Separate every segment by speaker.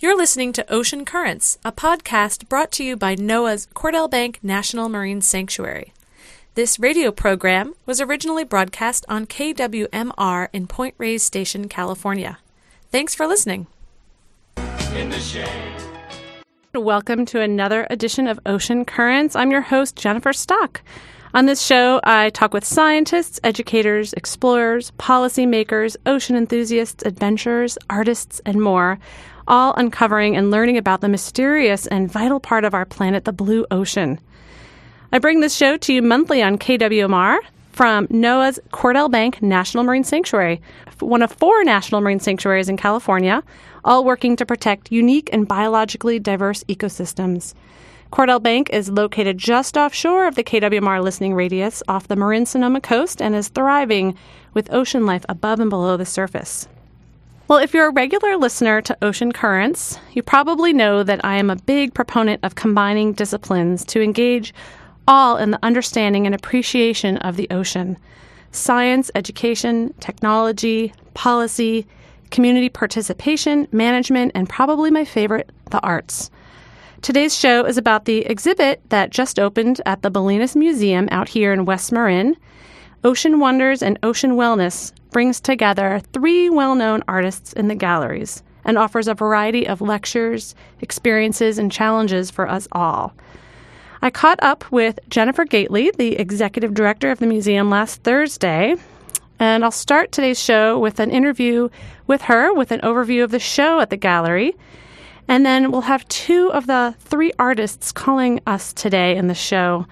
Speaker 1: You're listening to Ocean Currents, a podcast brought to you by NOAA's Cordell Bank National Marine Sanctuary. This radio program was originally broadcast on KWMR in Point Reyes Station, California. Thanks for listening. Welcome to another edition of Ocean Currents. I'm your host, Jennifer Stock. On this show, I talk with scientists, educators, explorers, policymakers, ocean enthusiasts, adventurers, artists, and more all uncovering and learning about the mysterious and vital part of our planet, the blue ocean. I bring this show to you monthly on KWMR from NOAA's Cordell Bank National Marine Sanctuary, one of four national marine sanctuaries in California, all working to protect unique and biologically diverse ecosystems. Cordell Bank is located just offshore of the KWMR listening radius off the Marin Sonoma coast and is thriving with ocean life above and below the surface. Well, if you're a regular listener to Ocean Currents, you probably know that I am a big proponent of combining disciplines to engage all in the understanding and appreciation of the ocean science, education, technology, policy, community participation, management, and probably my favorite, the arts. Today's show is about the exhibit that just opened at the Bolinas Museum out here in West Marin Ocean Wonders and Ocean Wellness brings together three well known artists in the galleries and offers a variety of lectures, experiences, and challenges for us all. I caught up with Jennifer Gately, the executive director of the museum, last Thursday, and I'll start today's show with an interview with her with an overview of the show at the gallery. And then we'll have two of the three artists calling us today in the show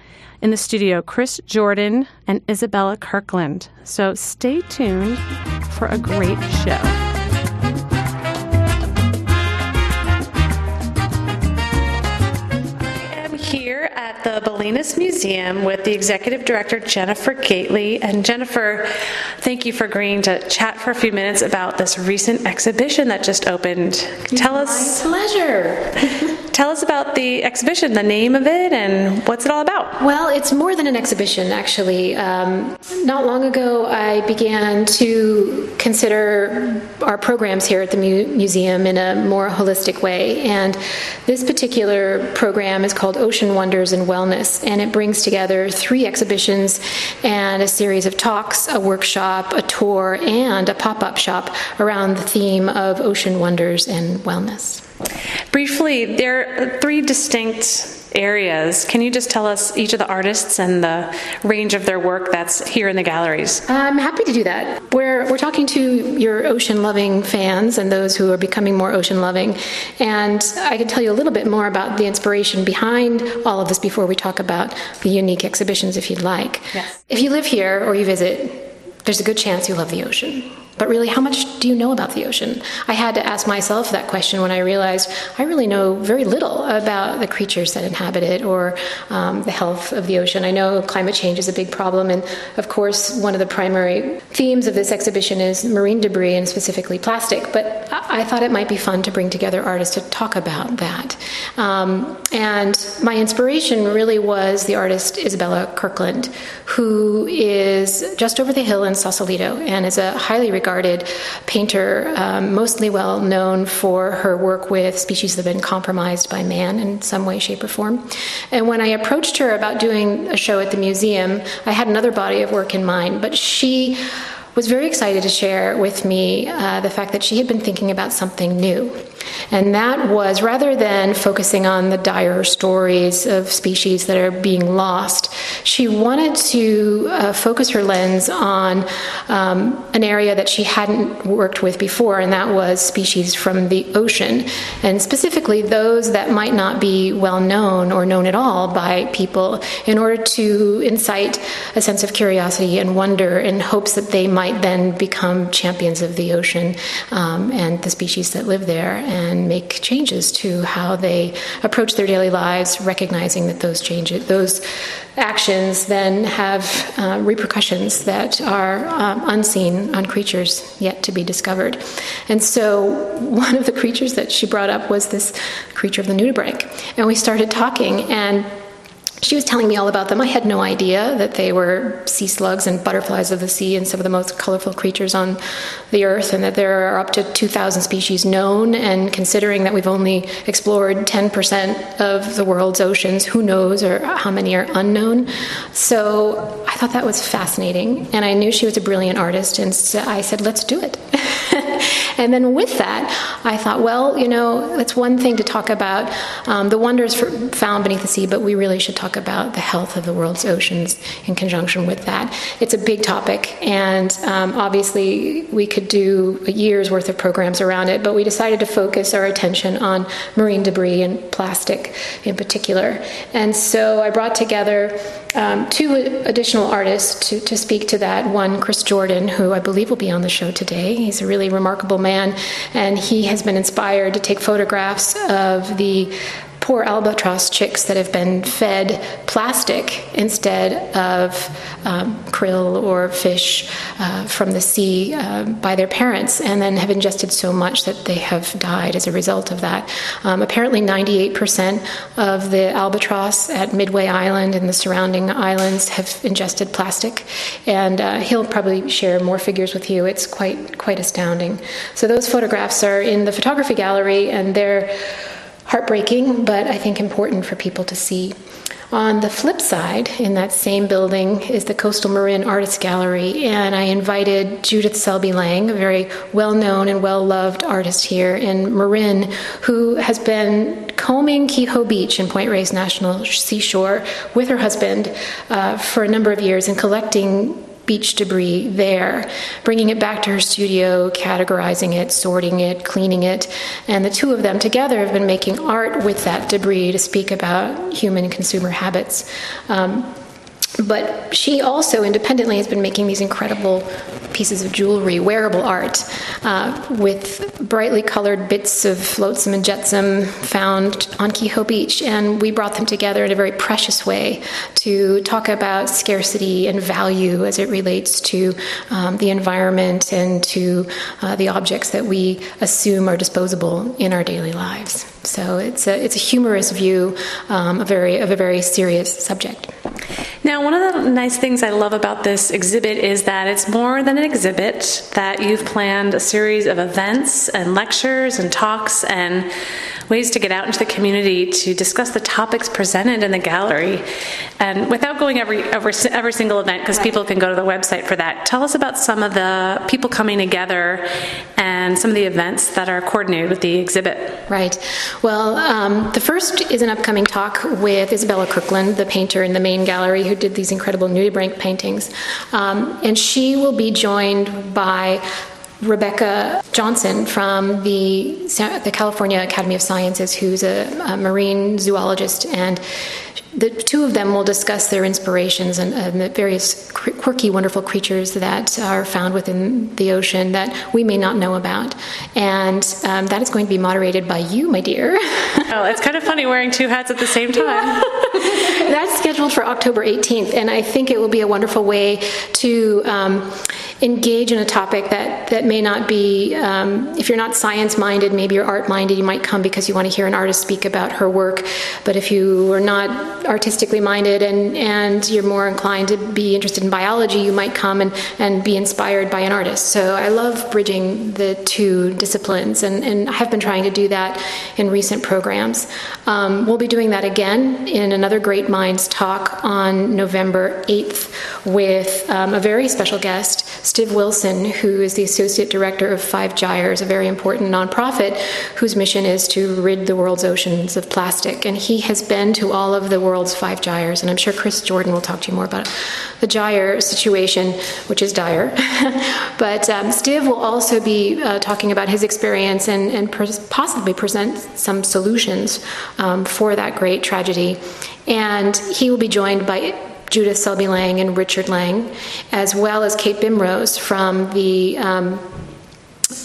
Speaker 1: in the studio Chris Jordan and Isabella Kirkland. So stay tuned for a great show. I'm here at the Bolinas Museum with the executive director Jennifer Gately. And Jennifer, thank you for agreeing to chat for a few minutes about this recent exhibition that just opened.
Speaker 2: Tell My us pleasure.
Speaker 1: Tell us about the exhibition, the name of it, and what's it all about.
Speaker 2: Well, it's more than an exhibition, actually. Um, not long ago, I began to consider our programs here at the mu- museum in a more holistic way. And this particular program is called Ocean Wonders and Wellness, and it brings together three exhibitions and a series of talks, a workshop, a tour, and a pop up shop around the theme of ocean wonders and wellness.
Speaker 1: Briefly, there are three distinct areas. Can you just tell us each of the artists and the range of their work that's here in the galleries?
Speaker 2: I'm happy to do that. We're, we're talking to your ocean loving fans and those who are becoming more ocean loving. And I can tell you a little bit more about the inspiration behind all of this before we talk about the unique exhibitions if you'd like.
Speaker 1: Yes.
Speaker 2: If you live here or you visit, there's a good chance you love the ocean. But really, how much do you know about the ocean? I had to ask myself that question when I realized I really know very little about the creatures that inhabit it or um, the health of the ocean. I know climate change is a big problem, and of course, one of the primary themes of this exhibition is marine debris and specifically plastic. But I thought it might be fun to bring together artists to talk about that. Um, and my inspiration really was the artist Isabella Kirkland, who is just over the hill in Sausalito and is a highly regarded painter, um, mostly well known for her work with species that have been compromised by man in some way, shape, or form. And when I approached her about doing a show at the museum, I had another body of work in mind, but she was very excited to share with me uh, the fact that she had been thinking about something new. And that was rather than focusing on the dire stories of species that are being lost, she wanted to uh, focus her lens on um, an area that she hadn't worked with before, and that was species from the ocean, and specifically those that might not be well known or known at all by people, in order to incite a sense of curiosity and wonder in hopes that they might then become champions of the ocean um, and the species that live there and make changes to how they approach their daily lives, recognizing that those changes, those actions then have uh, repercussions that are um, unseen on creatures yet to be discovered. And so, one of the creatures that she brought up was this creature of the nudibranch. And we started talking, and she was telling me all about them. I had no idea that they were sea slugs and butterflies of the sea and some of the most colorful creatures on the earth, and that there are up to 2,000 species known. And considering that we've only explored 10% of the world's oceans, who knows or how many are unknown? So I thought that was fascinating. And I knew she was a brilliant artist, and so I said, let's do it. and then with that, I thought, well, you know, it's one thing to talk about um, the wonders for, found beneath the sea, but we really should talk about the health of the world's oceans in conjunction with that. It's a big topic, and um, obviously we could do a year's worth of programs around it, but we decided to focus our attention on marine debris and plastic in particular. And so I brought together um, two additional artists to, to speak to that. One, Chris Jordan, who I believe will be on the show today. He's a really remarkable man, and he has been inspired to take photographs of the poor albatross chicks that have been fed plastic instead of um, krill or fish uh, from the sea uh, by their parents, and then have ingested so much that they have died as a result of that. Um, apparently, 98% of the albatross at Midway Island and the surrounding islands have ingested plastic, and uh, he'll probably share more figures with you. It's quite quite astounding. So those photographs are in the photography gallery, and they're heartbreaking, but I think important for people to see. On the flip side, in that same building, is the Coastal Marin Artists Gallery, and I invited Judith Selby Lang, a very well known and well loved artist here in Marin, who has been combing Kehoe Beach in Point Reyes National Seashore with her husband uh, for a number of years and collecting beach debris there, bringing it back to her studio, categorizing it, sorting it, cleaning it. And the two of them together have been making art with that debris to speak about human consumer habits. Um, but she also independently has been making these incredible pieces of jewelry, wearable art, uh, with brightly colored bits of flotsam and jetsam found on Kehoe Beach. And we brought them together in a very precious way to talk about scarcity and value as it relates to um, the environment and to uh, the objects that we assume are disposable in our daily lives. So it's a, it's a humorous view um, of, very, of a very serious subject.
Speaker 1: Now, one of the nice things I love about this exhibit is that it's more than an exhibit, that you've planned a series of events and lectures and talks and ways to get out into the community to discuss the topics presented in the gallery. And without going every every, every single event, because people can go to the website for that, tell us about some of the people coming together and some of the events that are coordinated with the exhibit.
Speaker 2: Right. Well, um, the first is an upcoming talk with Isabella Kirkland, the painter in the main gallery who did these incredible nudibranch paintings. Um, and she will be joined by Rebecca Johnson from the, the California Academy of Sciences, who's a, a marine zoologist, and the two of them will discuss their inspirations and, and, the various quirky, wonderful creatures that are found within the ocean that we may not know about. And um, that is going to be moderated by you, my dear.
Speaker 1: oh, it's kind of funny wearing two hats at the same time.
Speaker 2: That's scheduled for October 18th, and I think it will be a wonderful way to. Um, engage in a topic that, that may not be, um, if you're not science minded, maybe you're art minded, you might come because you want to hear an artist speak about her work. But if you are not artistically minded and, and you're more inclined to be interested in biology, you might come and, and be inspired by an artist. So I love bridging the two disciplines, and, and I have been trying to do that in recent programs. Um, we'll be doing that again in another Great Minds talk on November 8th with um, a very special guest. Steve Wilson, who is the Associate Director of Five Gyres, a very important nonprofit whose mission is to rid the world's oceans of plastic. And he has been to all of the world's five gyres, and I'm sure Chris Jordan will talk to you more about the gyre situation, which is dire. but um, Steve will also be uh, talking about his experience and, and possibly present some solutions um, for that great tragedy. And he will be joined by Judith Selby Lang and Richard Lang, as well as Kate Bimrose from the um,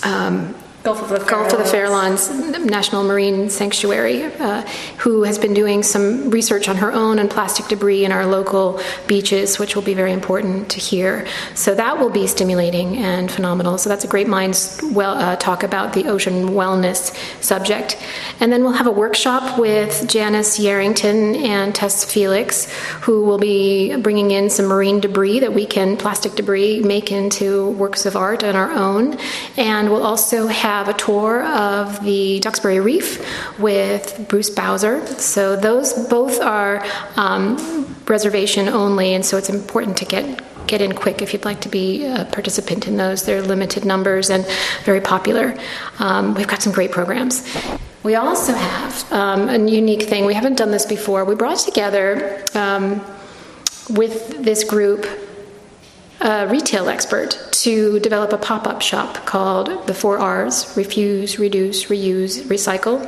Speaker 2: um,
Speaker 1: Gulf of the
Speaker 2: Gulf of the Farallones National Marine Sanctuary, uh, who has been doing some research on her own on plastic debris in our local beaches, which will be very important to hear. So that will be stimulating and phenomenal. So that's a great minds well uh, talk about the ocean wellness subject. And then we'll have a workshop with Janice Yarrington and Tess Felix, who will be bringing in some marine debris that we can plastic debris make into works of art on our own, and we'll also have have a tour of the Duxbury Reef with Bruce Bowser. So those both are um, reservation only, and so it's important to get get in quick if you'd like to be a participant in those. They're limited numbers and very popular. Um, we've got some great programs. We also have um, a unique thing. We haven't done this before. We brought together um, with this group a retail expert to develop a pop up shop called the Four R's Refuse, Reduce, Reuse, Recycle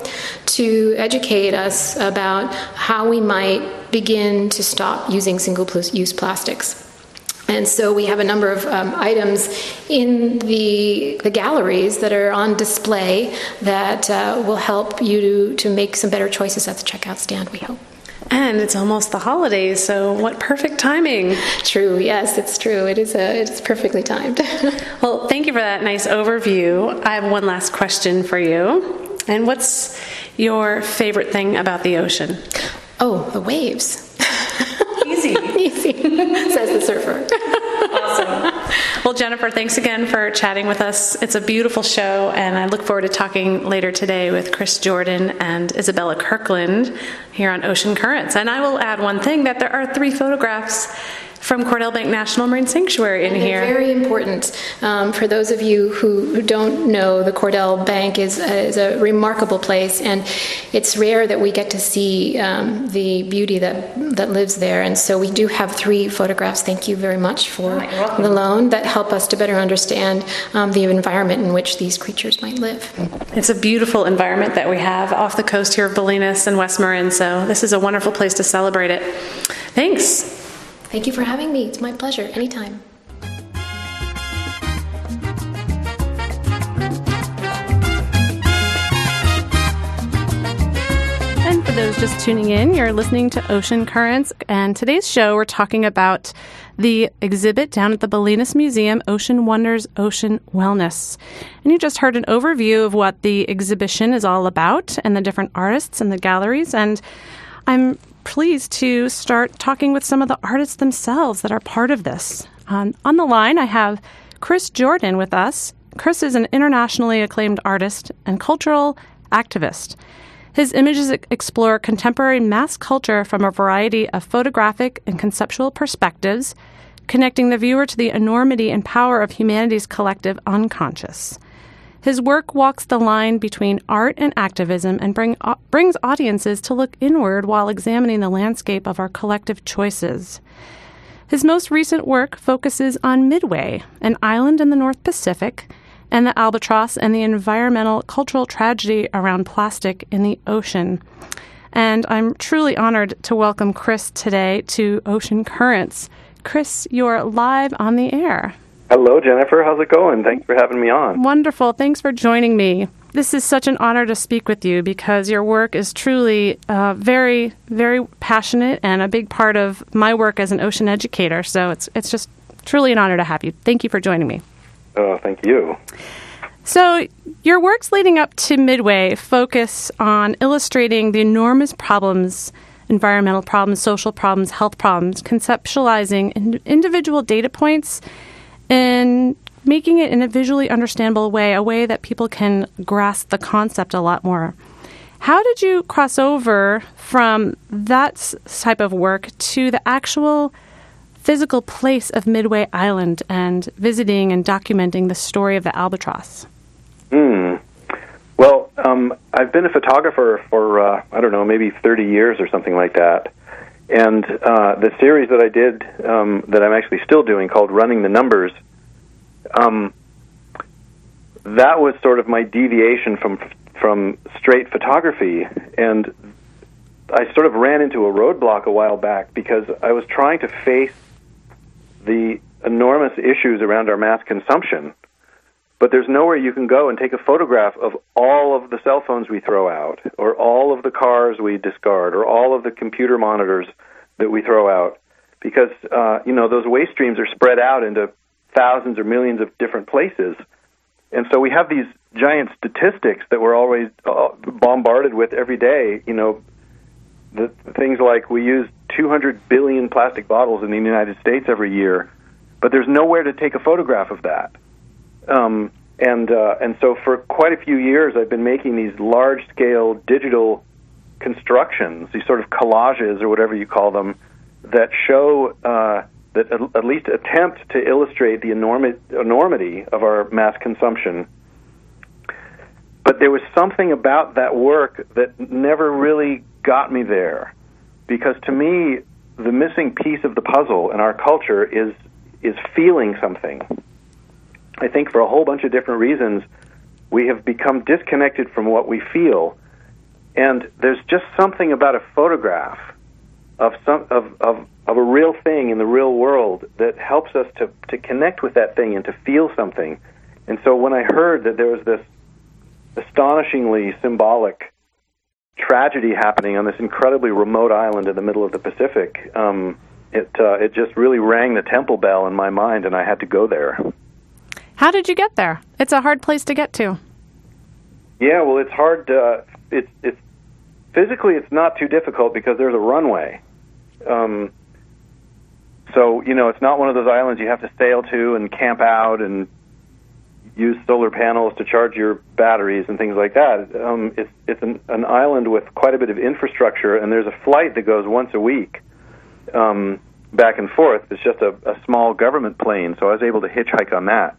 Speaker 2: to educate us about how we might begin to stop using single use plastics. And so we have a number of um, items in the, the galleries that are on display that uh, will help you to, to make some better choices at the checkout stand, we hope.
Speaker 1: And it's almost the holidays, so what perfect timing.
Speaker 2: True, yes, it's true. It is, a, it is perfectly timed.
Speaker 1: well, thank you for that nice overview. I have one last question for you. And what's your favorite thing about the ocean?
Speaker 2: Oh, the waves.
Speaker 1: Easy.
Speaker 2: Easy, says the surfer.
Speaker 1: Well, Jennifer, thanks again for chatting with us. It's a beautiful show, and I look forward to talking later today with Chris Jordan and Isabella Kirkland here on Ocean Currents. And I will add one thing that there are three photographs from Cordell Bank National Marine Sanctuary in here.
Speaker 2: Very important. Um, for those of you who, who, don't know, the Cordell Bank is, uh, is a remarkable place, and it's rare that we get to see um, the beauty that, that lives there. And so we do have three photographs. Thank you very much for
Speaker 1: oh,
Speaker 2: the loan that help us to better understand um, the environment in which these creatures might live.
Speaker 1: It's a beautiful environment that we have off the coast here of Bolinas and West Marin, so this is a wonderful place to celebrate it. Thanks.
Speaker 2: Thank you for having me. It's my pleasure. Anytime.
Speaker 1: And for those just tuning in, you're listening to Ocean Currents. And today's show, we're talking about the exhibit down at the Bolinas Museum, Ocean Wonders, Ocean Wellness. And you just heard an overview of what the exhibition is all about and the different artists and the galleries. And I'm pleased to start talking with some of the artists themselves that are part of this. Um, on the line, I have Chris Jordan with us. Chris is an internationally acclaimed artist and cultural activist. His images explore contemporary mass culture from a variety of photographic and conceptual perspectives, connecting the viewer to the enormity and power of humanity's collective unconscious. His work walks the line between art and activism and bring, uh, brings audiences to look inward while examining the landscape of our collective choices. His most recent work focuses on Midway, an island in the North Pacific, and the albatross and the environmental cultural tragedy around plastic in the ocean. And I'm truly honored to welcome Chris today to Ocean Currents. Chris, you're live on the air.
Speaker 3: Hello, Jennifer. How's it going? Thanks for having me on.
Speaker 1: Wonderful. Thanks for joining me. This is such an honor to speak with you because your work is truly uh, very, very passionate and a big part of my work as an ocean educator. So it's it's just truly an honor to have you. Thank you for joining me.
Speaker 3: Oh, thank you.
Speaker 1: So, your works leading up to Midway focus on illustrating the enormous problems environmental problems, social problems, health problems, conceptualizing individual data points and making it in a visually understandable way, a way that people can grasp the concept a lot more. How did you cross over from that type of work to the actual physical place of Midway Island and visiting and documenting the story of the albatross?
Speaker 3: Hmm. Well, um, I've been a photographer for, uh, I don't know, maybe 30 years or something like that. And uh, the series that I did, um, that I'm actually still doing, called Running the Numbers, um, that was sort of my deviation from from straight photography, and I sort of ran into a roadblock a while back because I was trying to face the enormous issues around our mass consumption, but there's nowhere you can go and take a photograph of all of the cell phones we throw out, or all of the cars we discard, or all of the computer monitors that we throw out, because uh, you know those waste streams are spread out into thousands or millions of different places, and so we have these giant statistics that we're always uh, bombarded with every day. You know, the, the things like we use 200 billion plastic bottles in the United States every year, but there's nowhere to take a photograph of that. Um, and uh, and so for quite a few years, I've been making these large-scale digital constructions, these sort of collages or whatever you call them, that show uh, that at, at least attempt to illustrate the enormi- enormity of our mass consumption. But there was something about that work that never really got me there, because to me, the missing piece of the puzzle in our culture is is feeling something. I think for a whole bunch of different reasons, we have become disconnected from what we feel, and there's just something about a photograph of some of, of of a real thing in the real world that helps us to to connect with that thing and to feel something. And so when I heard that there was this astonishingly symbolic tragedy happening on this incredibly remote island in the middle of the Pacific, um, it uh, it just really rang the temple bell in my mind, and I had to go there.
Speaker 1: How did you get there? It's a hard place to get to.
Speaker 3: Yeah, well, it's hard. Uh, it's it's physically it's not too difficult because there's a runway. Um, so you know, it's not one of those islands you have to sail to and camp out and use solar panels to charge your batteries and things like that. Um, it's it's an, an island with quite a bit of infrastructure, and there's a flight that goes once a week um, back and forth. It's just a, a small government plane, so I was able to hitchhike on that.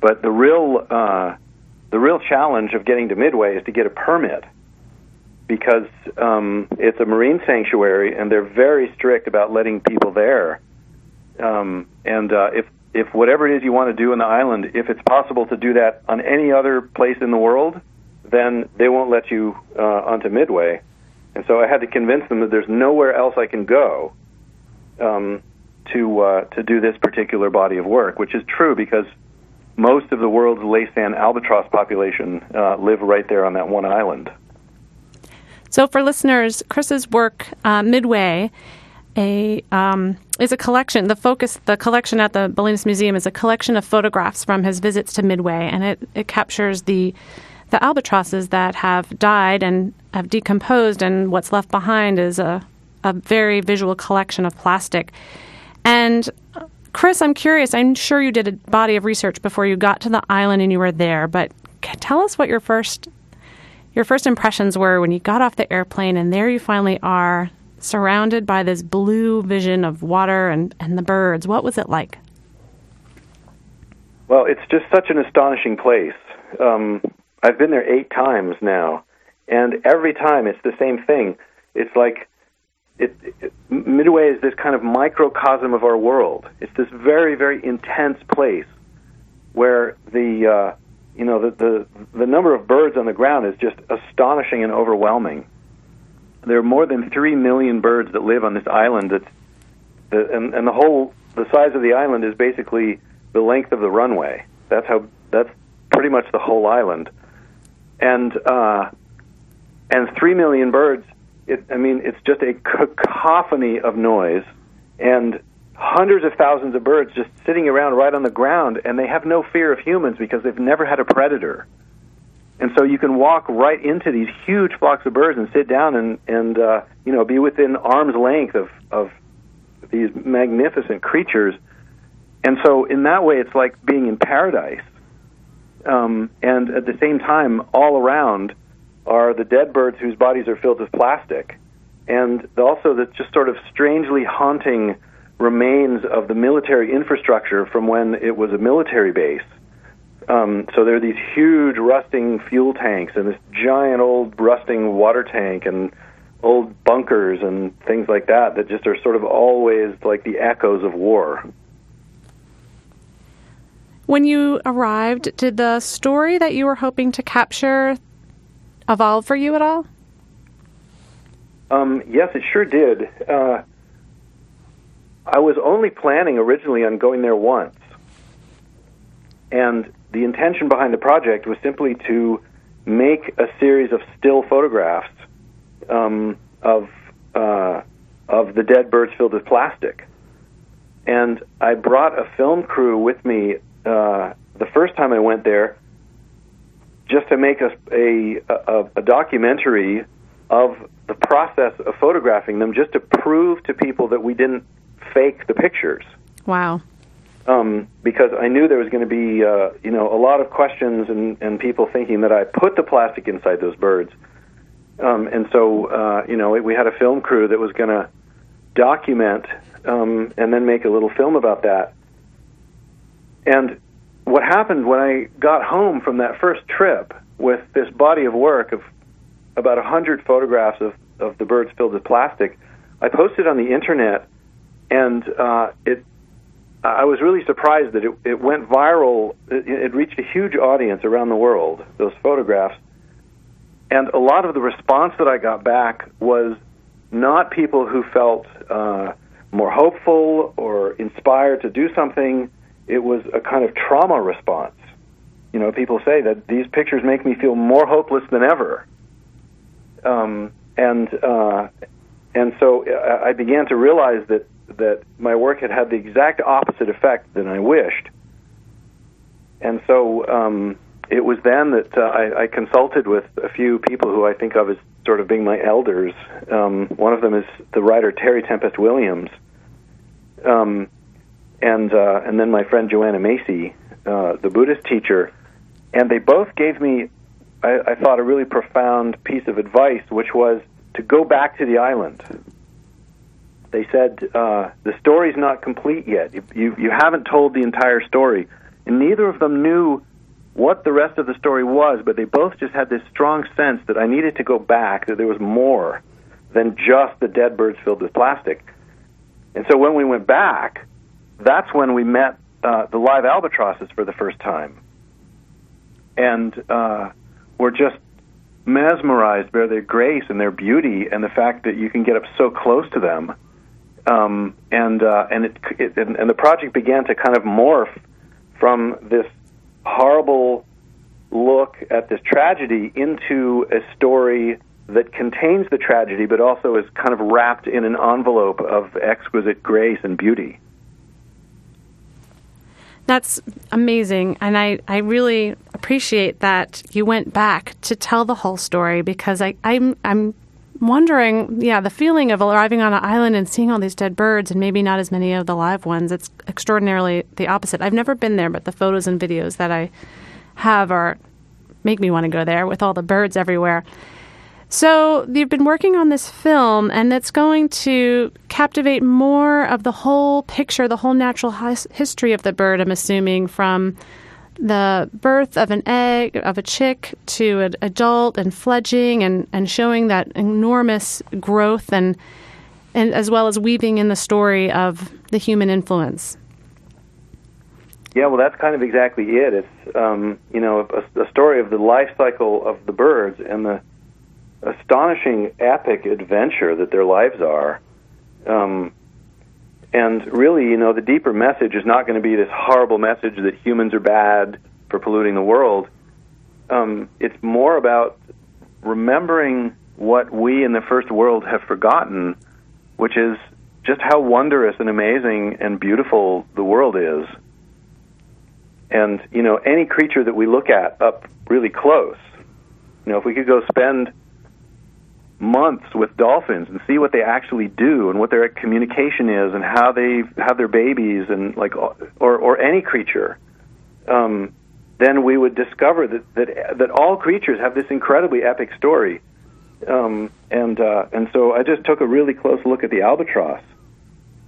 Speaker 3: But the real uh, the real challenge of getting to Midway is to get a permit because um, it's a marine sanctuary and they're very strict about letting people there. Um, and uh, if if whatever it is you want to do in the island, if it's possible to do that on any other place in the world, then they won't let you uh, onto Midway. And so I had to convince them that there's nowhere else I can go um, to uh, to do this particular body of work, which is true because most of the world's Laysan albatross population uh, live right there on that one island.
Speaker 1: So, for listeners, Chris's work, uh, Midway, a um, is a collection. The focus, the collection at the Bolinas Museum, is a collection of photographs from his visits to Midway, and it, it captures the the albatrosses that have died and have decomposed, and what's left behind is a a very visual collection of plastic. And Chris, I'm curious. I'm sure you did a body of research before you got to the island and you were there, but tell us what your first your first impressions were when you got off the airplane and there you finally are surrounded by this blue vision of water and, and the birds. What was it like?
Speaker 3: Well, it's just such an astonishing place. Um, I've been there eight times now, and every time it's the same thing. It's like it, it, Midway is this kind of microcosm of our world. It's this very, very intense place where the uh, you know the, the the number of birds on the ground is just astonishing and overwhelming. There are more than three million birds that live on this island. That's the, and, and the whole the size of the island is basically the length of the runway. That's how that's pretty much the whole island, and uh, and three million birds it, I mean, it's just a cacophony of noise and hundreds of thousands of birds just sitting around right on the ground, and they have no fear of humans because they've never had a predator. And so you can walk right into these huge flocks of birds and sit down and and uh, you know be within arm's length of of these magnificent creatures. And so in that way, it's like being in paradise. Um, and at the same time, all around, are the dead birds whose bodies are filled with plastic, and also the just sort of strangely haunting remains of the military infrastructure from when it was a military base. Um, so there are these huge rusting fuel tanks and this giant old rusting water tank and old bunkers and things like that that just are sort of always like the echoes of war.
Speaker 1: When you arrived, did the story that you were hoping to capture evolve for you at all?
Speaker 3: Um, yes, it sure did. Uh, I was only planning originally on going there once, and the intention behind the project was simply to make a series of still photographs um, of uh, of the dead birds filled with plastic. And I brought a film crew with me uh, the first time I went there, just to make a, a, a, a documentary of the process of photographing them, just to prove to people that we didn't fake the pictures.
Speaker 1: Wow.
Speaker 3: Um, because I knew there was going to be, uh, you know, a lot of questions and, and people thinking that I put the plastic inside those birds. Um, and so, uh, you know, we had a film crew that was going to document um, and then make a little film about that. And what happened when I got home from that first trip with this body of work of about a hundred photographs of, of the birds filled with plastic, I posted on the internet, and uh, it. I was really surprised that it, it went viral. It, it reached a huge audience around the world. Those photographs, and a lot of the response that I got back was not people who felt uh, more hopeful or inspired to do something. It was a kind of trauma response. You know, people say that these pictures make me feel more hopeless than ever. Um, and uh, and so I began to realize that that my work had had the exact opposite effect than I wished. And so um, it was then that uh, I, I consulted with a few people who I think of as sort of being my elders. Um, one of them is the writer Terry Tempest Williams, um, and uh, and then my friend Joanna Macy, uh, the Buddhist teacher, and they both gave me, I, I thought, a really profound piece of advice, which was to go back to the island. They said uh, the story's not complete yet. You, you you haven't told the entire story, and neither of them knew what the rest of the story was, but they both just had this strong sense that I needed to go back, that there was more than just the dead birds filled with plastic. And so when we went back, that's when we met uh, the live albatrosses for the first time. And uh, we're just mesmerized by their grace and their beauty and the fact that you can get up so close to them. Um, and uh, and it, it and, and the project began to kind of morph from this horrible look at this tragedy into a story that contains the tragedy, but also is kind of wrapped in an envelope of exquisite grace and beauty.
Speaker 1: That's amazing. And I, I really appreciate that you went back to tell the whole story because I, I'm, I'm wondering, yeah, the feeling of arriving on an island and seeing all these dead birds and maybe not as many of the live ones, it's extraordinarily the opposite. I've never been there, but the photos and videos that I have are make me want to go there with all the birds everywhere. So they've been working on this film, and it's going to captivate more of the whole picture, the whole natural his- history of the bird. I'm assuming from the birth of an egg of a chick to an adult and fledging, and, and showing that enormous growth, and and as well as weaving in the story of the human influence.
Speaker 3: Yeah, well, that's kind of exactly it. It's um, you know a, a story of the life cycle of the birds and the astonishing epic adventure that their lives are. Um, and really, you know, the deeper message is not going to be this horrible message that humans are bad for polluting the world. Um, it's more about remembering what we in the first world have forgotten, which is just how wondrous and amazing and beautiful the world is. And, you know, any creature that we look at up really close, you know, if we could go spend months with dolphins and see what they actually do and what their communication is and how they have their babies and like or or any creature. Um, then we would discover that that that all creatures have this incredibly epic story. Um, and uh, and so I just took a really close look at the albatross.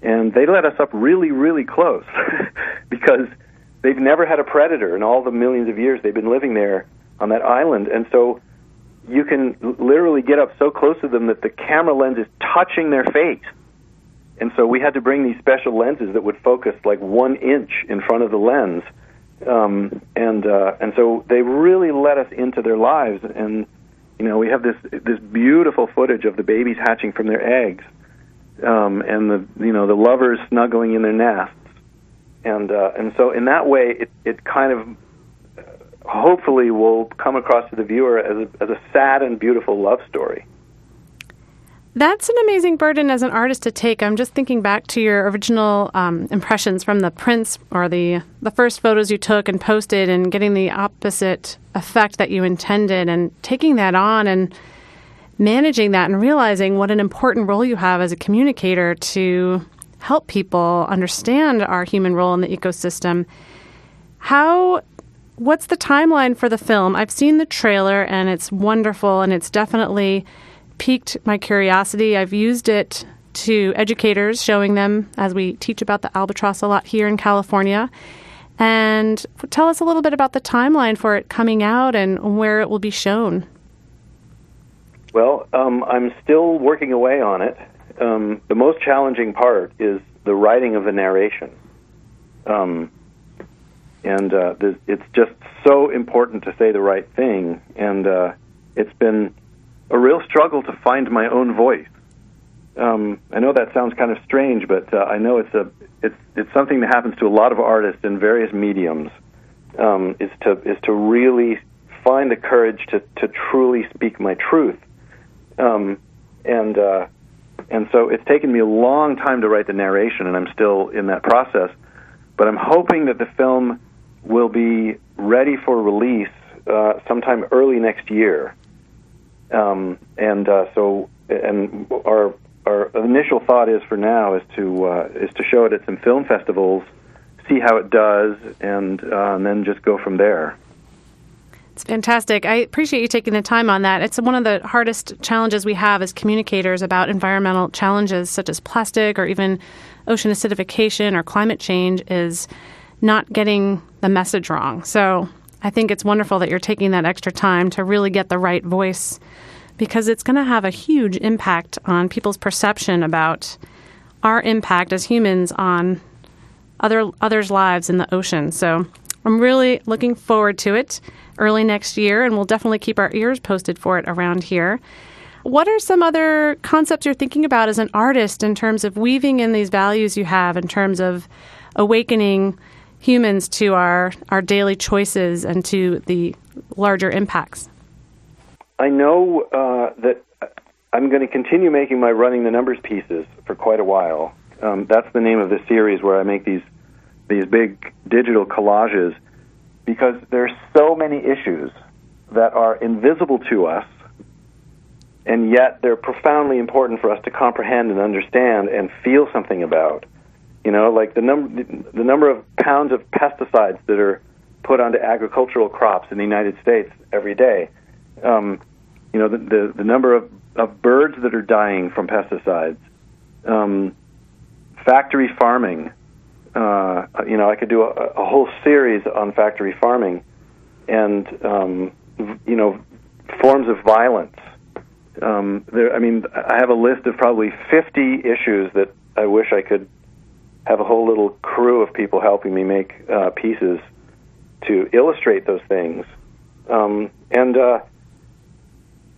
Speaker 3: And they let us up really really close because they've never had a predator in all the millions of years they've been living there on that island. And so you can literally get up so close to them that the camera lens is touching their face. And so we had to bring these special lenses that would focus like one inch in front of the lens. Um, and uh, and so they really let us into their lives. And you know we have this this beautiful footage of the babies hatching from their eggs, um, and the you know the lovers snuggling in their nests. And uh, and so in that way, it it kind of hopefully will come across to the viewer as a, as a sad and beautiful love story.
Speaker 1: That's an amazing burden as an artist to take. I'm just thinking back to your original um, impressions from the prints or the the first photos you took and posted, and getting the opposite effect that you intended, and taking that on and managing that, and realizing what an important role you have as a communicator to help people understand our human role in the ecosystem. How what's the timeline for the film? I've seen the trailer and it's wonderful and it's definitely piqued my curiosity. I've used it to educators, showing them as we teach about the albatross a lot here in California. And tell us a little bit about the timeline for it coming out and where it will be shown.
Speaker 3: Well, um, I'm still working away on it. Um, the most challenging part is the writing of the narration. Um, and uh, it's just so important to say the right thing. And uh, it's been a real struggle to find my own voice. Um, I know that sounds kind of strange, but uh, I know it's a it's it's something that happens to a lot of artists in various mediums. Um, is to is to really find the courage to to truly speak my truth. Um, and uh, and so it's taken me a long time to write the narration, and I'm still in that process. But I'm hoping that the film will be ready for release uh, sometime early next year. Um, and uh, so, and our our initial thought is for now is to uh, is to show it at some film festivals, see how it does, and, uh, and then just go from there.
Speaker 1: It's fantastic. I appreciate you taking the time on that. It's one of the hardest challenges we have as communicators about environmental challenges such as plastic or even ocean acidification or climate change is not getting the message wrong. So I think it's wonderful that you're taking that extra time to really get the right voice because it's going to have a huge impact on people's perception about our impact as humans on other others' lives in the ocean. So I'm really looking forward to it early next year, and we'll definitely keep our ears posted for it around here. What are some other concepts you're thinking about as an artist in terms of weaving in these values you have in terms of awakening humans to our, our daily choices and to the larger impacts?
Speaker 3: I know uh, that I'm going to continue making my running the numbers pieces for quite a while. Um, that's the name of the series where I make these these big digital collages because there's so many issues that are invisible to us and yet they're profoundly important for us to comprehend and understand and feel something about. You know, like the number the number of pounds of pesticides that are put onto agricultural crops in the United States every day. Um, you know, the, the, the number of, of birds that are dying from pesticides. Um, factory farming. Uh, you know, I could do a, a whole series on factory farming, and um, you know, forms of violence. Um, there, I mean, I have a list of probably 50 issues that I wish I could have a whole little crew of people helping me make uh, pieces to illustrate those things. Um, and uh,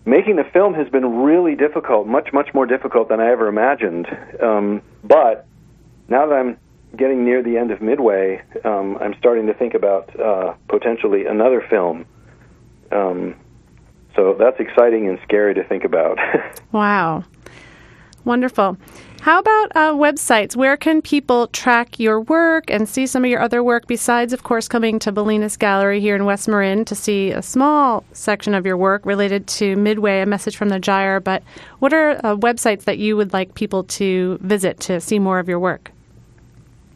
Speaker 3: making the film has been really difficult, much much more difficult than I ever imagined. Um, but now that I'm getting near the end of Midway, um, I'm starting to think about uh, potentially another film. Um, so that's exciting and scary to think about.
Speaker 1: wow, wonderful. How about uh, websites? Where can people track your work and see some of your other work besides, of course, coming to Bolinas Gallery here in West Marin to see a small section of your work related to Midway, a message from the gyre? But what are uh, websites that you would like people to visit to see more of your work?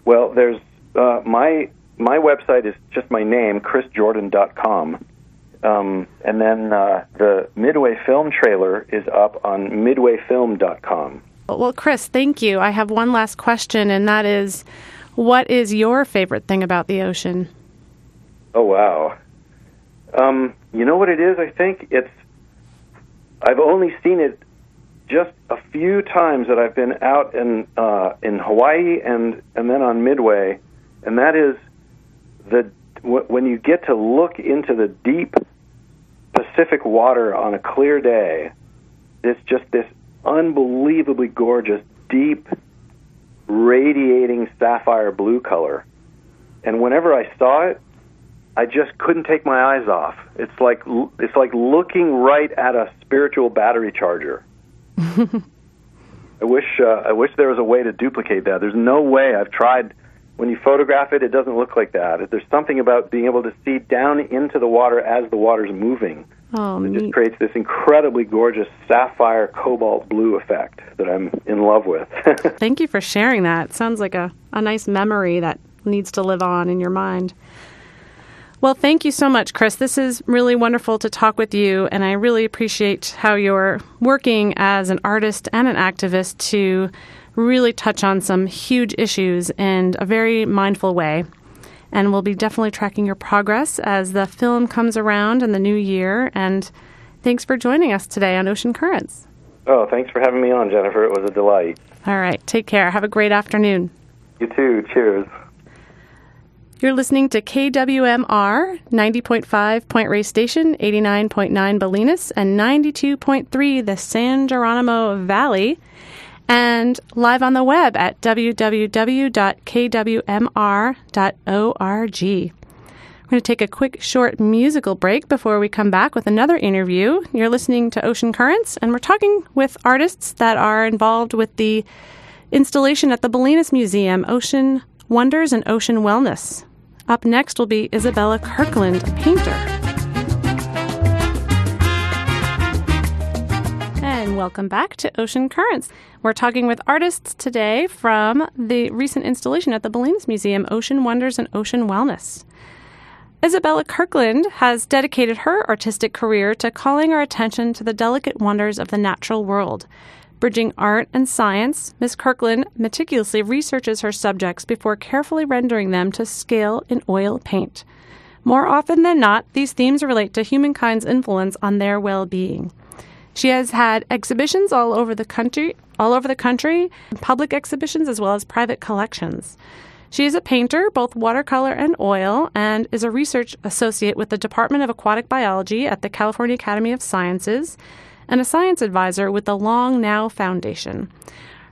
Speaker 3: Well, there's uh, my my website is just my name, chrisjordan.com. Um, and then uh, the Midway film trailer is up on midwayfilm.com.
Speaker 1: Well, Chris, thank you. I have one last question, and that is what is your favorite thing about the ocean?
Speaker 3: Oh, wow. Um, you know what it is? I think it's. I've only seen it just a few times that I've been out in uh, in Hawaii and and then on Midway, and that is the w- when you get to look into the deep Pacific water on a clear day. It's just this unbelievably gorgeous, deep, radiating sapphire blue color. And whenever I saw it, I just couldn't take my eyes off. It's like it's like looking right at a spiritual battery charger. I wish uh, I wish there was a way to duplicate that. There's no way. I've tried. When you photograph it, it doesn't look like that. There's something about being able to see down into the water as the water's moving.
Speaker 1: Oh,
Speaker 3: it just creates this incredibly gorgeous sapphire cobalt blue effect that I'm in love with.
Speaker 1: Thank you for sharing that. Sounds like a, a nice memory that needs to live on in your mind. Well, thank you so much, Chris. This is really wonderful to talk with you, and I really appreciate how you're working as an artist and an activist to really touch on some huge issues in a very mindful way. And we'll be definitely tracking your progress as the film comes around in the new year. And thanks for joining us today on Ocean Currents.
Speaker 3: oh, thanks for having me on, Jennifer. It was a delight.
Speaker 1: All right, take care. Have a great afternoon.
Speaker 3: You too. Cheers.
Speaker 1: You're listening to KWMR 90.5 Point Reyes Station, 89.9 Bolinas, and 92.3 the San Geronimo Valley, and live on the web at www.kwmr.org. We're going to take a quick, short musical break before we come back with another interview. You're listening to Ocean Currents, and we're talking with artists that are involved with the installation at the Bolinas Museum, Ocean Wonders and Ocean Wellness. Up next will be Isabella Kirkland, a painter. Welcome back to Ocean Currents. We're talking with artists today from the recent installation at the Bolinas Museum, Ocean Wonders and Ocean Wellness. Isabella Kirkland has dedicated her artistic career to calling our attention to the delicate wonders of the natural world. Bridging art and science, Miss Kirkland meticulously researches her subjects before carefully rendering them to scale in oil paint. More often than not, these themes relate to humankind's influence on their well-being. She has had exhibitions all over the country, all over the country, public exhibitions as well as private collections. She is a painter, both watercolor and oil, and is a research associate with the Department of Aquatic Biology at the California Academy of Sciences and a science advisor with the Long Now Foundation.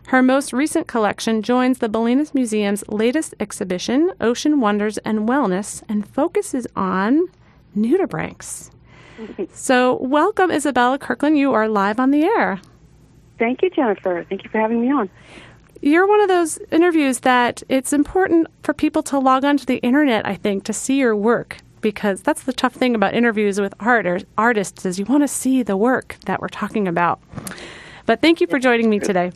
Speaker 1: Her most recent collection joins the Bolinas Museum's latest exhibition, Ocean Wonders and Wellness, and focuses on nudibranchs. So, welcome, Isabella Kirkland. You are live on the air.
Speaker 4: Thank you, Jennifer. Thank you for having me on.
Speaker 1: You're one of those interviews that it's important for people to log onto the internet, I think, to see your work because that's the tough thing about interviews with art or artists is you want to see the work that we're talking about. But thank you for joining me today.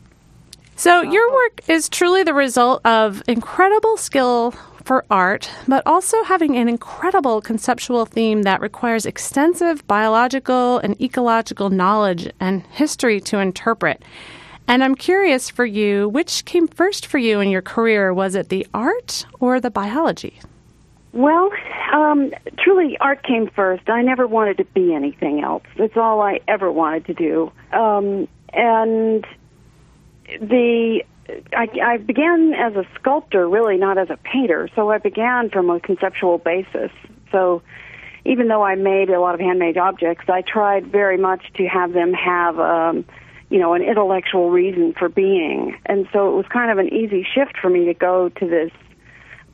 Speaker 1: So, your work is truly the result of incredible skill for art, but also having an incredible conceptual theme that requires extensive biological and ecological knowledge and history to interpret. And I'm curious for you, which came first for you in your career? Was it the art or the biology?
Speaker 4: Well, um, truly, art came first. I never wanted to be anything else. That's all I ever wanted to do. Um, and the I, I began as a sculptor, really not as a painter. So I began from a conceptual basis. So even though I made a lot of handmade objects, I tried very much to have them have, um, you know, an intellectual reason for being. And so it was kind of an easy shift for me to go to this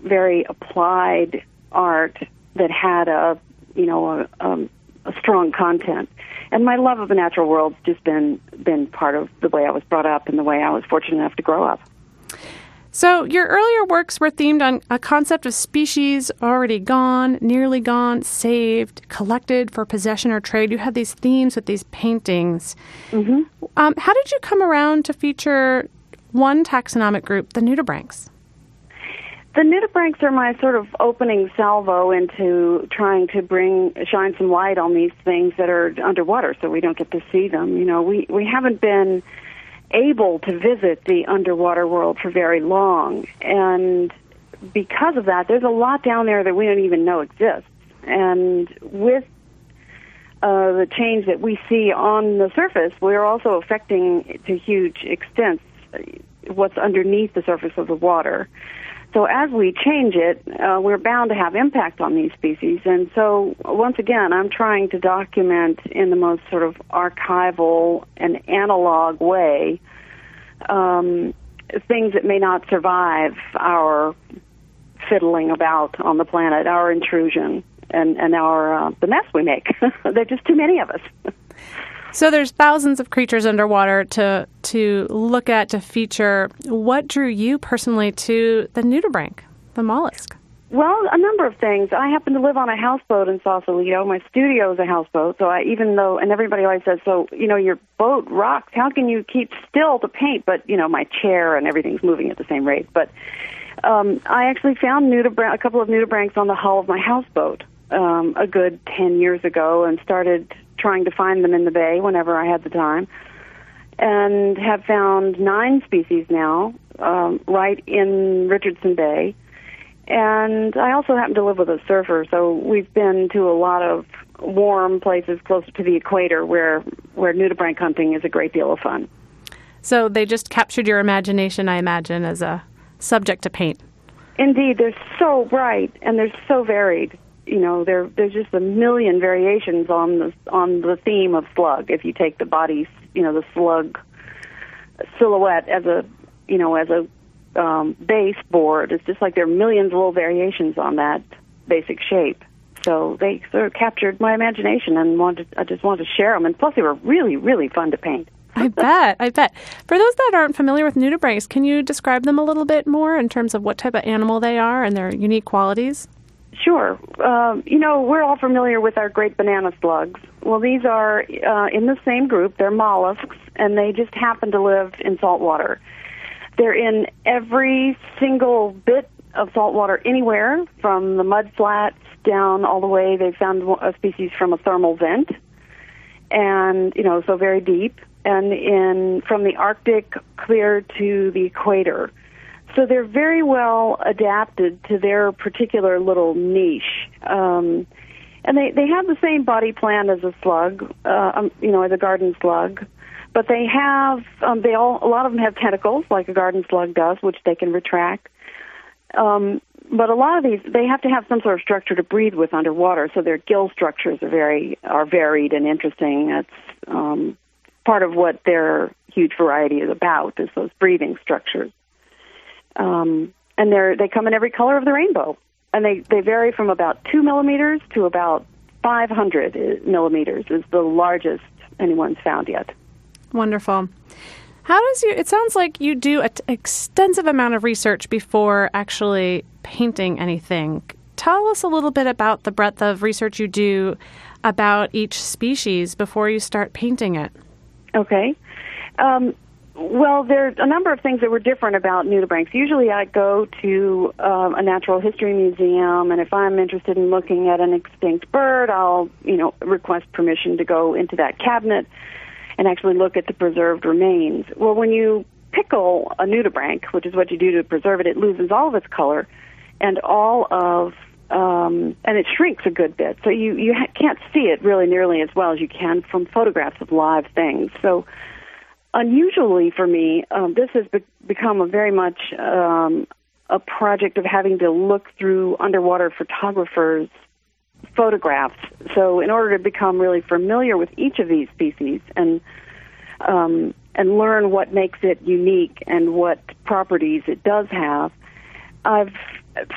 Speaker 4: very applied art that had a, you know, a, um, a strong content. And my love of the natural world's just been been part of the way I was brought up and the way I was fortunate enough to grow up.
Speaker 1: So, your earlier works were themed on a concept of species already gone, nearly gone, saved, collected for possession or trade. You had these themes with these paintings.
Speaker 4: Mm-hmm.
Speaker 1: Um, how did you come around to feature one taxonomic group, the nudibranchs?
Speaker 4: The nudibranchs are my sort of opening salvo into trying to bring shine some light on these things that are underwater, so we don't get to see them. You know, we we haven't been able to visit the underwater world for very long, and because of that, there's a lot down there that we don't even know exists. And with uh, the change that we see on the surface, we're also affecting to huge extents what's underneath the surface of the water. So as we change it, uh, we're bound to have impact on these species. And so once again, I'm trying to document in the most sort of archival and analog way um, things that may not survive our fiddling about on the planet, our intrusion. and and our uh, the mess we make. there are just too many of us.
Speaker 1: So there's thousands of creatures underwater to to look at to feature. What drew you personally to the nudibranch, the mollusk?
Speaker 4: Well, a number of things. I happen to live on a houseboat in Sausalito. My studio is a houseboat, so I even though and everybody always says, "So you know your boat rocks. How can you keep still to paint?" But you know my chair and everything's moving at the same rate. But um, I actually found nudibranch, a couple of nudibranchs on the hull of my houseboat um, a good ten years ago, and started trying to find them in the bay whenever I had the time, and have found nine species now um, right in Richardson Bay and I also happen to live with a surfer, so we've been to a lot of warm places closer to the equator where where nudibranch hunting is a great deal of fun.
Speaker 1: So they just captured your imagination, I imagine, as a subject to paint.
Speaker 4: Indeed, they're so bright and they're so varied. You know, there there's just a million variations on the on the theme of slug. If you take the body, you know, the slug silhouette as a you know as a um, base board. It's just like there are millions of little variations on that basic shape. So they sort of captured my imagination and wanted. I just wanted to share them. And plus, they were really, really fun to paint.
Speaker 1: I bet. I bet. For those that aren't familiar with nudibranchs, can you describe them a little bit more in terms of what type of animal they are and their unique qualities?
Speaker 4: Sure. Um, you know, we're all familiar with our great banana slugs. Well, these are uh, in the same group. They're mollusks, and they just happen to live in salt water. They're in every single bit of salt water anywhere, from the mud flats down all the way. They found a species from a thermal vent, and you know, so very deep, and in from the Arctic clear to the equator. So they're very well adapted to their particular little niche. Um, and they, they have the same body plan as a slug, uh, um, you know, as a garden slug. But they have, um, they all, a lot of them have tentacles, like a garden slug does, which they can retract. Um, but a lot of these, they have to have some sort of structure to breathe with underwater, so their gill structures are very are varied and interesting. That's um, part of what their huge variety is about, is those breathing structures. Um, and they're they come in every color of the rainbow, and they they vary from about two millimeters to about 500 millimeters is the largest anyone's found yet.
Speaker 1: Wonderful. How does you? It sounds like you do an extensive amount of research before actually painting anything. Tell us a little bit about the breadth of research you do about each species before you start painting it.
Speaker 4: Okay. Um, well, there are a number of things that were different about nudibranchs. Usually, I go to um, a natural history museum, and if I'm interested in looking at an extinct bird, I'll, you know, request permission to go into that cabinet and actually look at the preserved remains. Well, when you pickle a nudibranch, which is what you do to preserve it, it loses all of its color and all of um, and it shrinks a good bit. So you you ha- can't see it really nearly as well as you can from photographs of live things. So unusually for me, um, this has be- become a very much um, a project of having to look through underwater photographers' photographs. So, in order to become really familiar with each of these species and um, and learn what makes it unique and what properties it does have, I've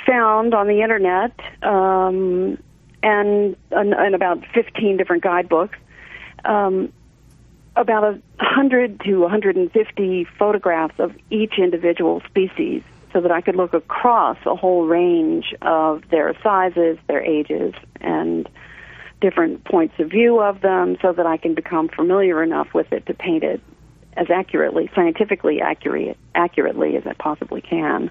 Speaker 4: found on the internet um, and and about 15 different guidebooks um, about a 100 to 150 photographs of each individual species so that I could look across a whole range of their sizes, their ages, and different points of view of them so that I can become familiar enough with it to paint it as accurately, scientifically accurate, accurately as I possibly can.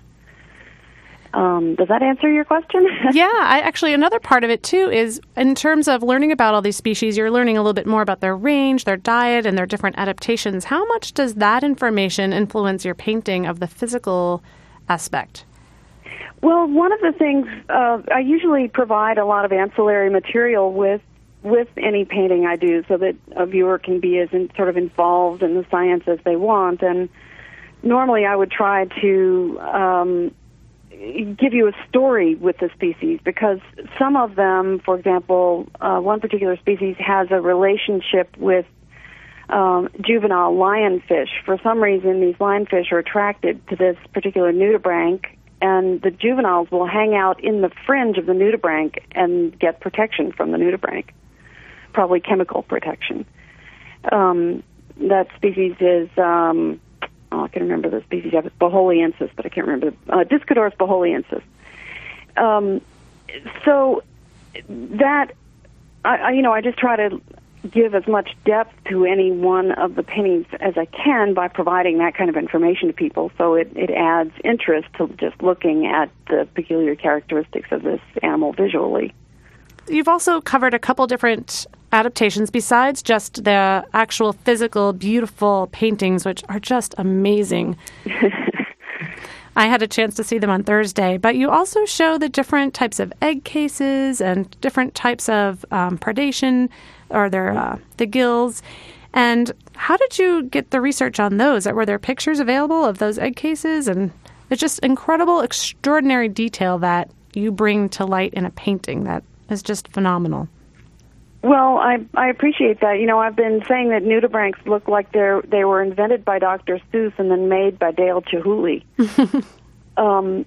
Speaker 4: Um, does that answer your question?
Speaker 1: yeah, I actually another part of it too is in terms of learning about all these species, you're learning a little bit more about their range, their diet, and their different adaptations. How much does that information influence your painting of the physical aspect?
Speaker 4: Well, one of the things uh, I usually provide a lot of ancillary material with with any painting I do, so that a viewer can be as in, sort of involved in the science as they want. And normally, I would try to um, give you a story with the species because some of them, for example, uh, one particular species has a relationship with um, juvenile lionfish. For some reason, these lionfish are attracted to this particular nudibranch and the juveniles will hang out in the fringe of the nudibranch and get protection from the nudibranch, probably chemical protection. Um, that species is, um, oh, I can remember the species of Boholiensis, but I can't remember, uh, Discodoris boholiensis. Um, so that, I, I, you know, I just try to give as much depth to any one of the paintings as I can by providing that kind of information to people. So it, it adds interest to just looking at the peculiar characteristics of this animal visually.
Speaker 1: You've also covered a couple different adaptations besides just the actual physical, beautiful paintings, which are just amazing. I had a chance to see them on Thursday, but you also show the different types of egg cases and different types of um, predation or their uh, the gills. And how did you get the research on those? Were there pictures available of those egg cases? And it's just incredible, extraordinary detail that you bring to light in a painting that is just phenomenal.
Speaker 4: Well, I I appreciate that. You know, I've been saying that nudibranchs look like they're they were invented by Dr. Seuss and then made by Dale Chihuly. um,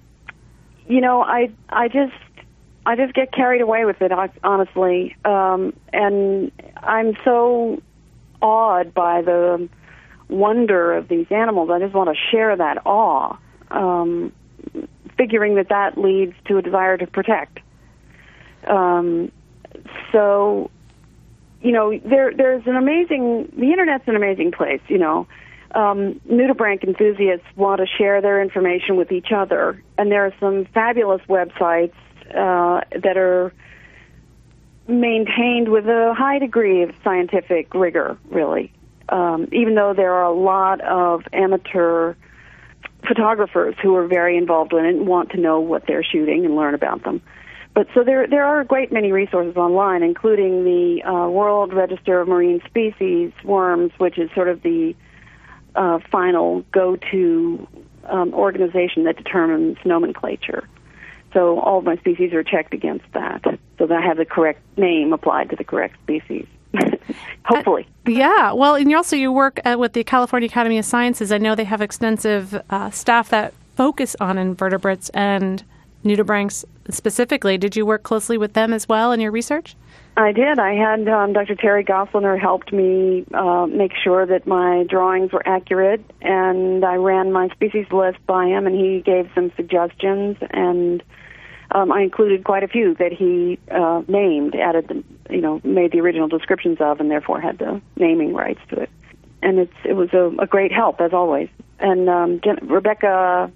Speaker 4: you know, I I just I just get carried away with it, honestly, um, and I'm so awed by the wonder of these animals. I just want to share that awe, um, figuring that that leads to a desire to protect. Um, so you know, there there's an amazing. The internet's an amazing place. You know, um, nudibranch enthusiasts want to share their information with each other, and there are some fabulous websites uh, that are maintained with a high degree of scientific rigor. Really, um, even though there are a lot of amateur photographers who are very involved in it and want to know what they're shooting and learn about them. But so there there are a great many resources online, including the uh, World Register of Marine Species worms, which is sort of the uh, final go-to um, organization that determines nomenclature. So all of my species are checked against that, so that I have the correct name applied to the correct species. Hopefully.
Speaker 1: Uh, yeah. Well, and you also you work at, with the California Academy of Sciences. I know they have extensive uh, staff that focus on invertebrates and nudibranchs specifically. Did you work closely with them as well in your research?
Speaker 4: I did. I had um, Dr. Terry Gosliner helped me uh, make sure that my drawings were accurate, and I ran my species list by him, and he gave some suggestions, and um, I included quite a few that he uh, named, added, the, you know, made the original descriptions of, and therefore had the naming rights to it. And it's it was a, a great help as always. And um, Jen- Rebecca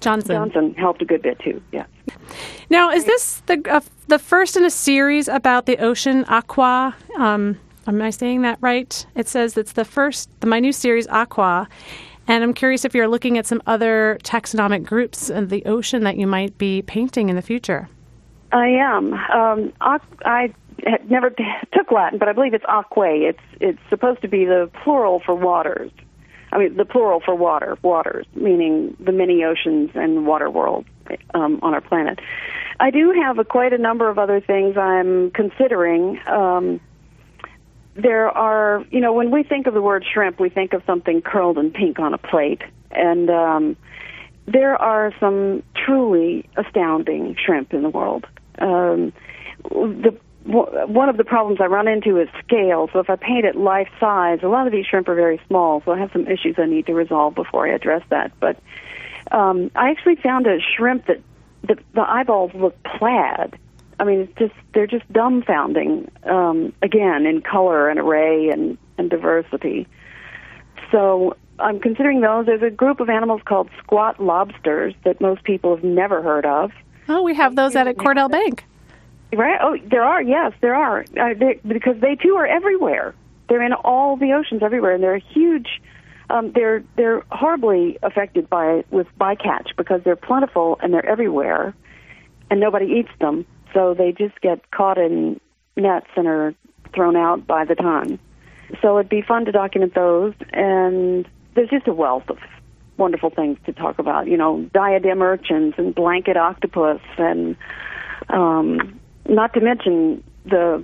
Speaker 1: Johnson.
Speaker 4: Johnson helped a good bit too. Yeah.
Speaker 1: Now, is this the uh, the first in a series about the ocean aqua? Um, am I saying that right? It says it's the first, the, my new series Aqua, and I'm curious if you're looking at some other taxonomic groups in the ocean that you might be painting in the future.
Speaker 4: I am. Um, I never took Latin, but I believe it's aquae. It's it's supposed to be the plural for waters. I mean, the plural for water, waters, meaning the many oceans and water world um, on our planet. I do have a, quite a number of other things I'm considering. Um, there are, you know, when we think of the word shrimp, we think of something curled and pink on a plate. And um, there are some truly astounding shrimp in the world. Um, the one of the problems I run into is scale. So if I paint it life size, a lot of these shrimp are very small. So I have some issues I need to resolve before I address that. But um, I actually found a shrimp that the, the eyeballs look plaid. I mean, it's just they're just dumbfounding. Um, again, in color and array and and diversity. So I'm considering those. There's a group of animals called squat lobsters that most people have never heard of.
Speaker 1: Oh, we have those out at Cordell Bank.
Speaker 4: Right? Oh, there are. Yes, there are. Uh, they, because they too are everywhere. They're in all the oceans everywhere, and they're huge. Um, they're they're horribly affected by with bycatch because they're plentiful and they're everywhere, and nobody eats them. So they just get caught in nets and are thrown out by the ton. So it'd be fun to document those, and there's just a wealth of wonderful things to talk about. You know, diadem urchins and blanket octopus and um, not to mention the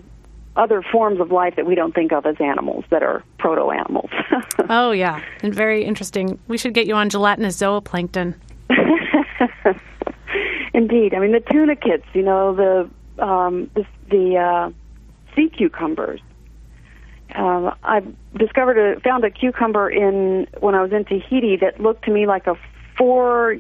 Speaker 4: other forms of life that we don't think of as animals that are proto animals.
Speaker 1: oh yeah, and very interesting. We should get you on gelatinous zooplankton.
Speaker 4: Indeed, I mean the tunicates, you know, the um, the, the uh, sea cucumbers. Uh, I discovered a found a cucumber in when I was in Tahiti that looked to me like a four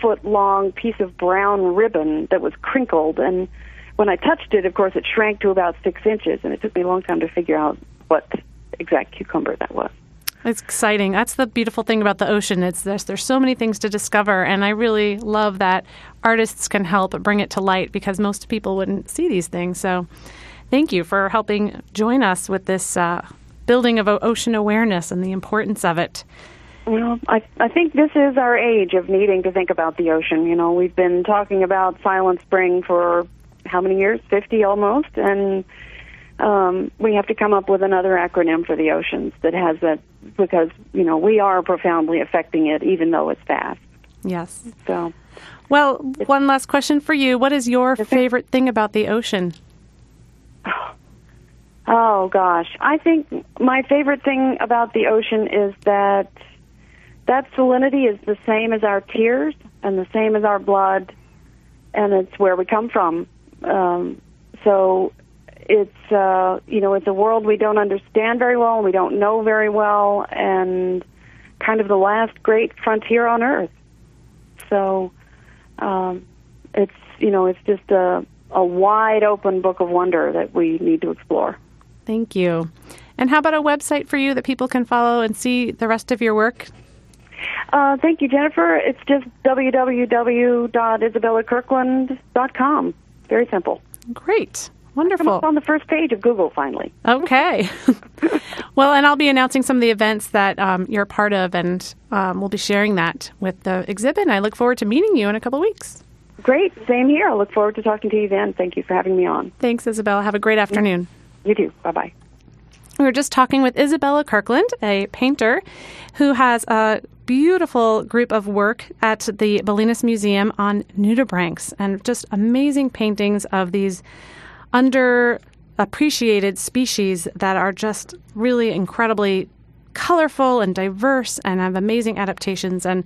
Speaker 4: foot long piece of brown ribbon that was crinkled, and when I touched it, of course, it shrank to about six inches, and it took me a long time to figure out what exact cucumber that was.
Speaker 1: It's exciting. That's the beautiful thing about the ocean. It's there's there's so many things to discover, and I really love that artists can help bring it to light because most people wouldn't see these things. So, thank you for helping join us with this uh, building of ocean awareness and the importance of it.
Speaker 4: Well, I I think this is our age of needing to think about the ocean. You know, we've been talking about Silent Spring for how many years? Fifty almost, and um, we have to come up with another acronym for the oceans that has that because you know we are profoundly affecting it, even though it's fast.
Speaker 1: Yes.
Speaker 4: So,
Speaker 1: well, one last question for you: What is your favorite thing about the ocean?
Speaker 4: Oh gosh, I think my favorite thing about the ocean is that that salinity is the same as our tears and the same as our blood, and it's where we come from. Um, so it's uh, you know it's a world we don't understand very well we don't know very well, and kind of the last great frontier on Earth. So um, it's you know it's just a a wide open book of wonder that we need to explore.
Speaker 1: Thank you. And how about a website for you that people can follow and see the rest of your work?
Speaker 4: Uh, thank you, Jennifer. It's just www.isabellakirkland.com. Very simple.
Speaker 1: Great. Wonderful.
Speaker 4: On the first page of Google finally.
Speaker 1: Okay. well, and I'll be announcing some of the events that um, you're a part of, and um, we'll be sharing that with the exhibit. And I look forward to meeting you in a couple of weeks.
Speaker 4: Great. Same here. I look forward to talking to you then. Thank you for having me on.
Speaker 1: Thanks, Isabella. Have a great afternoon.
Speaker 4: You too. Bye bye.
Speaker 1: We were just talking with Isabella Kirkland, a painter who has a beautiful group of work at the Bolinas Museum on nudibranchs and just amazing paintings of these underappreciated species that are just really incredibly colorful and diverse and have amazing adaptations. And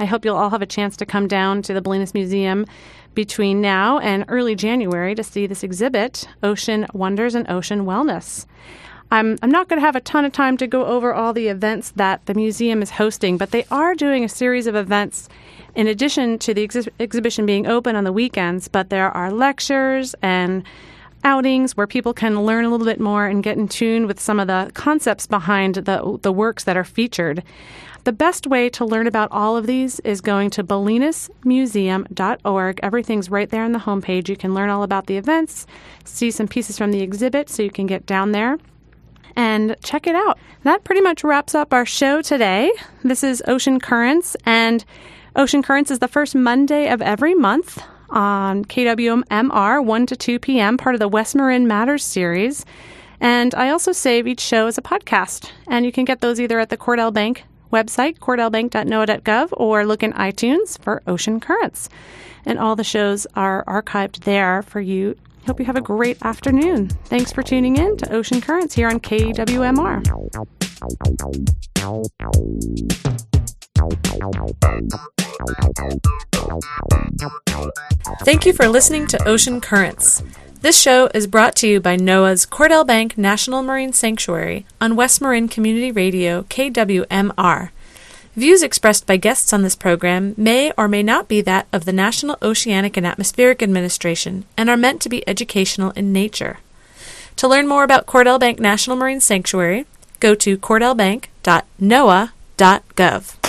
Speaker 1: I hope you'll all have a chance to come down to the Bolinas Museum between now and early January to see this exhibit, Ocean Wonders and Ocean Wellness. I'm, I'm not going to have a ton of time to go over all the events that the museum is hosting, but they are doing a series of events in addition to the ex- exhibition being open on the weekends. But there are lectures and outings where people can learn a little bit more and get in tune with some of the concepts behind the, the works that are featured. The best way to learn about all of these is going to bolinasmuseum.org. Everything's right there on the homepage. You can learn all about the events, see some pieces from the exhibit so you can get down there and check it out. That pretty much wraps up our show today. This is Ocean Currents, and Ocean Currents is the first Monday of every month on KWMR 1 to 2 p.m., part of the West Marin Matters series. And I also save each show as a podcast, and you can get those either at the Cordell Bank website, cordellbank.noaa.gov, or look in iTunes for Ocean Currents. And all the shows are archived there for you. Hope you have a great afternoon. Thanks for tuning in to Ocean Currents here on KWMR. Thank you for listening to Ocean Currents. This show is brought to you by NOAA's Cordell Bank National Marine Sanctuary on West Marin Community Radio, KWMR. Views expressed by guests on this program may or may not be that of the National Oceanic and Atmospheric Administration and are meant to be educational in nature. To learn more about Cordell Bank National Marine Sanctuary, go to cordellbank.noaa.gov.